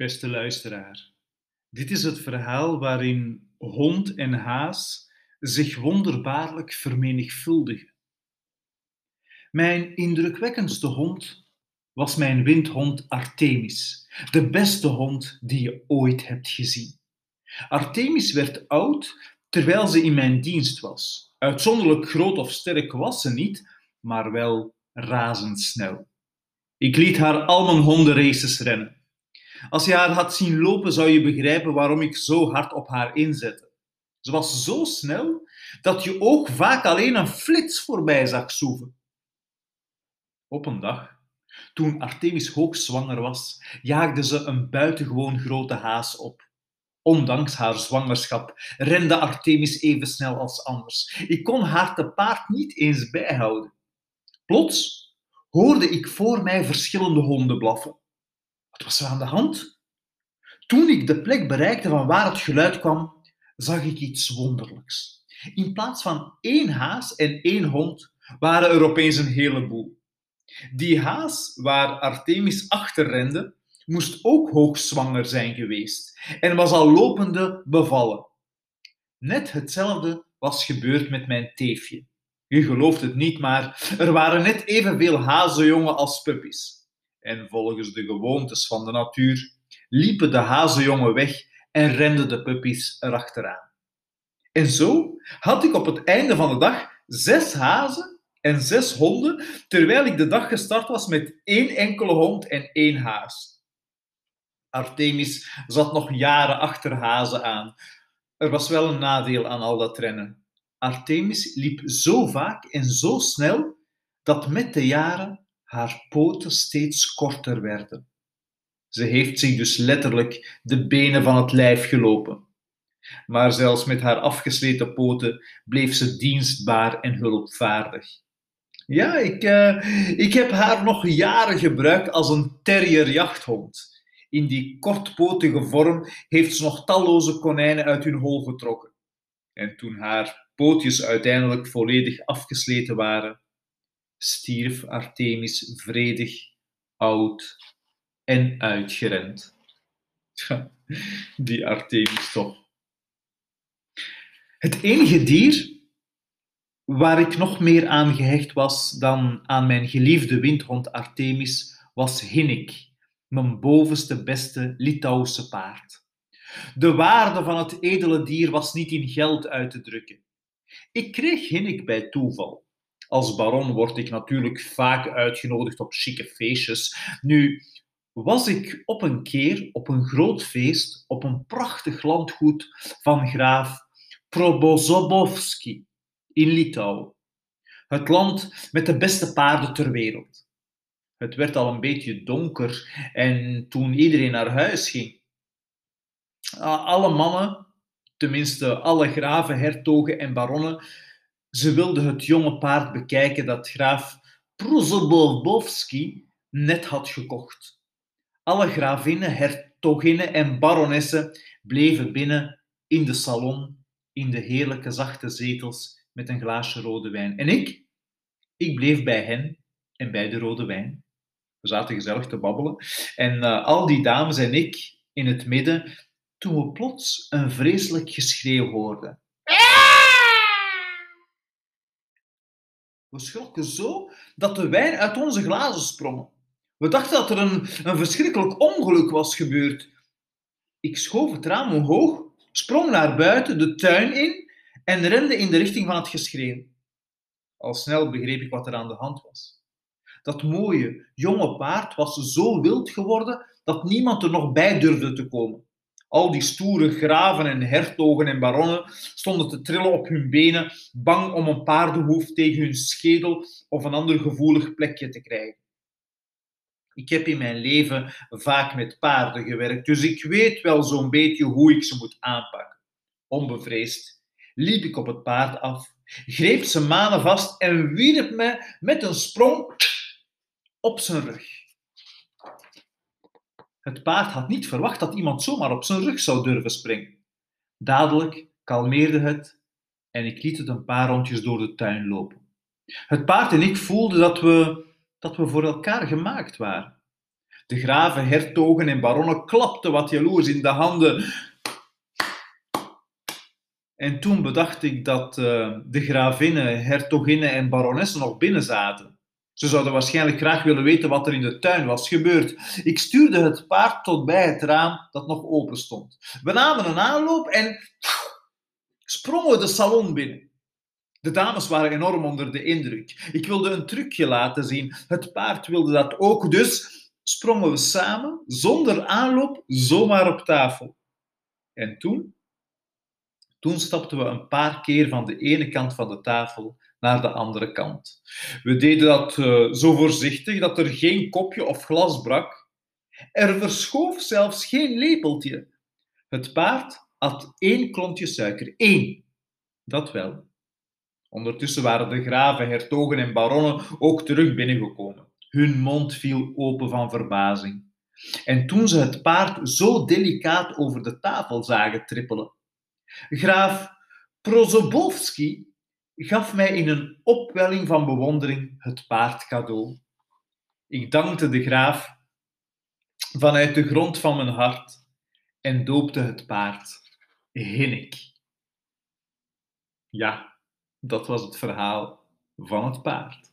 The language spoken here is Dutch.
Beste luisteraar, dit is het verhaal waarin hond en haas zich wonderbaarlijk vermenigvuldigen. Mijn indrukwekkendste hond was mijn windhond Artemis, de beste hond die je ooit hebt gezien. Artemis werd oud terwijl ze in mijn dienst was. Uitzonderlijk groot of sterk was ze niet, maar wel razendsnel. Ik liet haar al mijn hondenraces rennen. Als je haar had zien lopen, zou je begrijpen waarom ik zo hard op haar inzette. Ze was zo snel dat je oog vaak alleen een flits voorbij zag zoeven. Op een dag, toen Artemis hoogzwanger was, jaagde ze een buitengewoon grote haas op. Ondanks haar zwangerschap rende Artemis even snel als anders. Ik kon haar te paard niet eens bijhouden. Plots hoorde ik voor mij verschillende honden blaffen. Wat was er aan de hand? Toen ik de plek bereikte van waar het geluid kwam, zag ik iets wonderlijks. In plaats van één haas en één hond waren er opeens een heleboel. Die haas waar Artemis achter rende, moest ook hoogzwanger zijn geweest en was al lopende bevallen. Net hetzelfde was gebeurd met mijn teefje. Je gelooft het niet, maar er waren net evenveel hazenjongen als puppies. En volgens de gewoontes van de natuur liepen de hazenjongen weg en renden de puppies erachteraan. En zo had ik op het einde van de dag zes hazen en zes honden, terwijl ik de dag gestart was met één enkele hond en één haas. Artemis zat nog jaren achter hazen aan. Er was wel een nadeel aan al dat rennen. Artemis liep zo vaak en zo snel dat met de jaren haar poten steeds korter werden. Ze heeft zich dus letterlijk de benen van het lijf gelopen. Maar zelfs met haar afgesleten poten bleef ze dienstbaar en hulpvaardig. Ja, ik, uh, ik heb haar nog jaren gebruikt als een terrierjachthond. In die kortpotige vorm heeft ze nog talloze konijnen uit hun hol getrokken. En toen haar pootjes uiteindelijk volledig afgesleten waren, stierf Artemis vredig, oud en uitgerend. Die Artemis toch. Het enige dier waar ik nog meer aan gehecht was dan aan mijn geliefde windhond Artemis was Hinnik, mijn bovenste beste Litouwse paard. De waarde van het edele dier was niet in geld uit te drukken. Ik kreeg Hinnik bij toeval. Als baron word ik natuurlijk vaak uitgenodigd op chique feestjes. Nu was ik op een keer op een groot feest op een prachtig landgoed van graaf Probozobowski in Litouwen. Het land met de beste paarden ter wereld. Het werd al een beetje donker en toen iedereen naar huis ging, alle mannen, tenminste alle graven, hertogen en baronnen, ze wilden het jonge paard bekijken dat graaf Prozobowski net had gekocht. Alle gravinnen, hertoginnen en baronessen bleven binnen in de salon, in de heerlijke zachte zetels met een glaasje rode wijn. En ik? Ik bleef bij hen en bij de rode wijn. We zaten gezellig te babbelen. En uh, al die dames en ik in het midden, toen we plots een vreselijk geschreeuw hoorden. We schrokken zo dat de wijn uit onze glazen sprong. We dachten dat er een, een verschrikkelijk ongeluk was gebeurd. Ik schoof het raam omhoog, sprong naar buiten, de tuin in en rende in de richting van het geschreeuw. Al snel begreep ik wat er aan de hand was. Dat mooie, jonge paard was zo wild geworden dat niemand er nog bij durfde te komen. Al die stoere graven en hertogen en baronnen stonden te trillen op hun benen, bang om een paardenhoef tegen hun schedel of een ander gevoelig plekje te krijgen. Ik heb in mijn leven vaak met paarden gewerkt, dus ik weet wel zo'n beetje hoe ik ze moet aanpakken. Onbevreesd liep ik op het paard af, greep zijn manen vast en wierp me met een sprong op zijn rug. Het paard had niet verwacht dat iemand zomaar op zijn rug zou durven springen. Dadelijk kalmeerde het en ik liet het een paar rondjes door de tuin lopen. Het paard en ik voelden dat we, dat we voor elkaar gemaakt waren. De graven, hertogen en baronnen klapten wat jaloers in de handen. En toen bedacht ik dat uh, de gravinnen, hertoginnen en baronessen nog binnen zaten. Ze zouden waarschijnlijk graag willen weten wat er in de tuin was gebeurd. Ik stuurde het paard tot bij het raam dat nog open stond. We namen een aanloop en sprongen de salon binnen. De dames waren enorm onder de indruk. Ik wilde een trucje laten zien. Het paard wilde dat ook, dus sprongen we samen, zonder aanloop, zomaar op tafel. En toen? Toen stapten we een paar keer van de ene kant van de tafel naar de andere kant. We deden dat uh, zo voorzichtig dat er geen kopje of glas brak. Er verschoof zelfs geen lepeltje. Het paard at één klontje suiker. Eén. Dat wel. Ondertussen waren de graven, hertogen en baronnen ook terug binnengekomen. Hun mond viel open van verbazing. En toen ze het paard zo delicaat over de tafel zagen trippelen. Graaf Prozobowski gaf mij in een opwelling van bewondering het paard cadeau. Ik dankte de graaf vanuit de grond van mijn hart en doopte het paard Hinnik. Ja, dat was het verhaal van het paard.